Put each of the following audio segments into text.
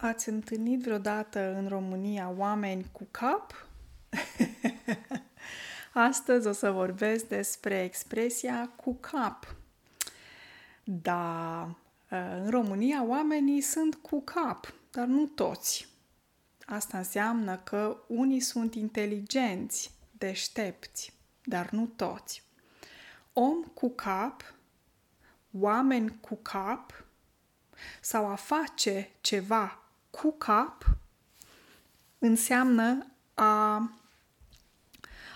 Ați întâlnit vreodată în România oameni cu cap? Astăzi o să vorbesc despre expresia cu cap. Da, în România oamenii sunt cu cap, dar nu toți. Asta înseamnă că unii sunt inteligenți, deștepți, dar nu toți. Om cu cap, oameni cu cap sau a face ceva cu cap înseamnă a,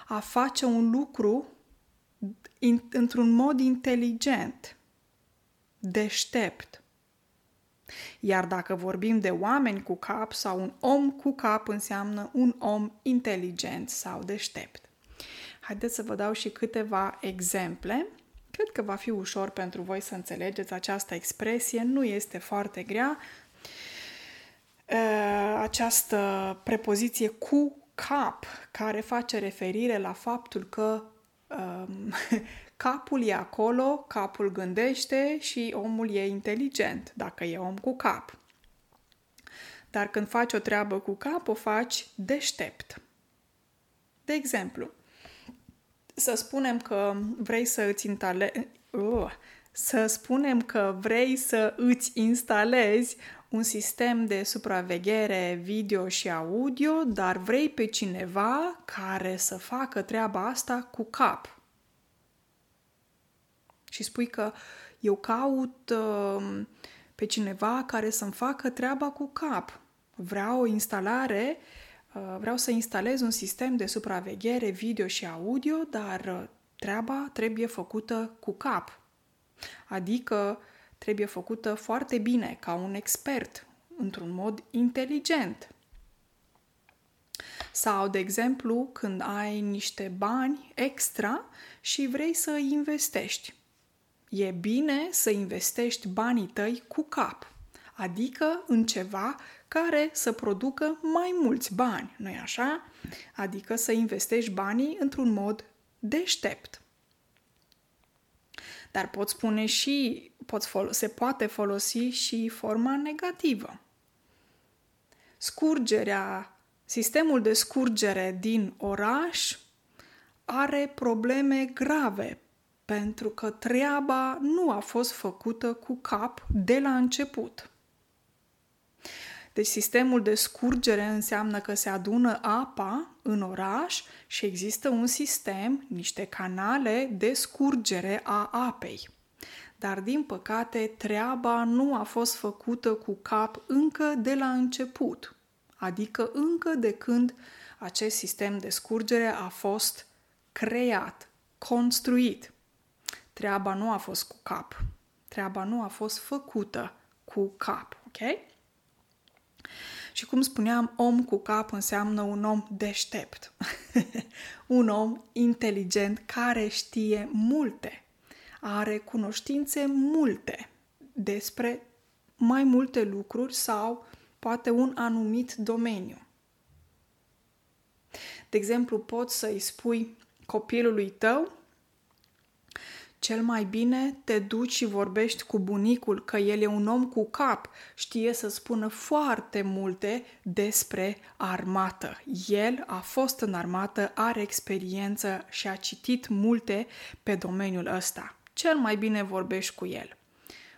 a face un lucru in, într-un mod inteligent, deștept. Iar dacă vorbim de oameni cu cap sau un om cu cap, înseamnă un om inteligent sau deștept. Haideți să vă dau și câteva exemple. Cred că va fi ușor pentru voi să înțelegeți această expresie, nu este foarte grea, această prepoziție cu cap, care face referire la faptul că um, capul e acolo, capul gândește și omul e inteligent, dacă e om cu cap. Dar când faci o treabă cu cap, o faci deștept. De exemplu, să spunem că vrei să îți instale... Uh, să spunem că vrei să îți instalezi un sistem de supraveghere video și audio, dar vrei pe cineva care să facă treaba asta cu cap. Și spui că eu caut uh, pe cineva care să-mi facă treaba cu cap. Vreau o instalare, uh, vreau să instalez un sistem de supraveghere video și audio, dar uh, treaba trebuie făcută cu cap. Adică trebuie făcută foarte bine, ca un expert, într-un mod inteligent. Sau, de exemplu, când ai niște bani extra și vrei să îi investești. E bine să investești banii tăi cu cap, adică în ceva care să producă mai mulți bani, nu-i așa? Adică să investești banii într-un mod deștept. Dar pot spune și, pot fol- se poate folosi și forma negativă. Scurgerea, sistemul de scurgere din oraș are probleme grave pentru că treaba nu a fost făcută cu cap de la început. Deci sistemul de scurgere înseamnă că se adună apa în oraș și există un sistem, niște canale de scurgere a apei. Dar, din păcate, treaba nu a fost făcută cu cap încă de la început, adică încă de când acest sistem de scurgere a fost creat, construit. Treaba nu a fost cu cap. Treaba nu a fost făcută cu cap, ok? Și cum spuneam, om cu cap înseamnă un om deștept, un om inteligent care știe multe, are cunoștințe multe despre mai multe lucruri sau poate un anumit domeniu. De exemplu, poți să-i spui copilului tău cel mai bine te duci și vorbești cu bunicul că el e un om cu cap, știe să spună foarte multe despre armată. El a fost în armată, are experiență și a citit multe pe domeniul ăsta. Cel mai bine vorbești cu el.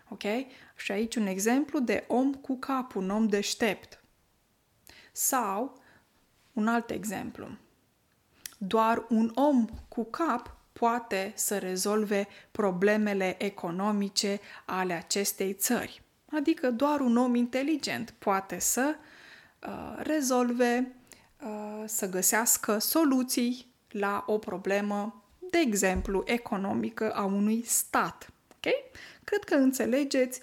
Ok? Și aici un exemplu de om cu cap, un om deștept. Sau un alt exemplu. Doar un om cu cap poate să rezolve problemele economice ale acestei țări. Adică doar un om inteligent poate să uh, rezolve, uh, să găsească soluții la o problemă, de exemplu, economică a unui stat. Okay? Cred că înțelegeți.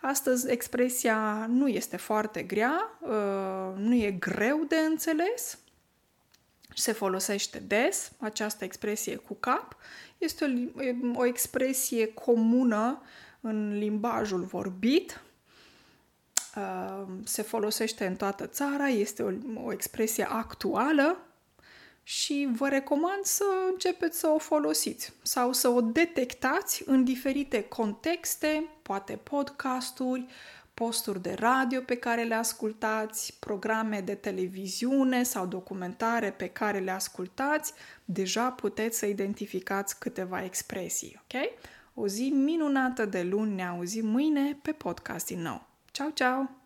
Astăzi expresia nu este foarte grea, uh, nu e greu de înțeles, se folosește des, această expresie cu cap. Este o, o expresie comună în limbajul vorbit, uh, se folosește în toată țara, este o, o expresie actuală și vă recomand să începeți să o folosiți sau să o detectați în diferite contexte, poate podcasturi, posturi de radio pe care le ascultați, programe de televiziune sau documentare pe care le ascultați, deja puteți să identificați câteva expresii, ok? O zi minunată de luni, ne auzim mâine pe podcast din nou. Ciao, ciao!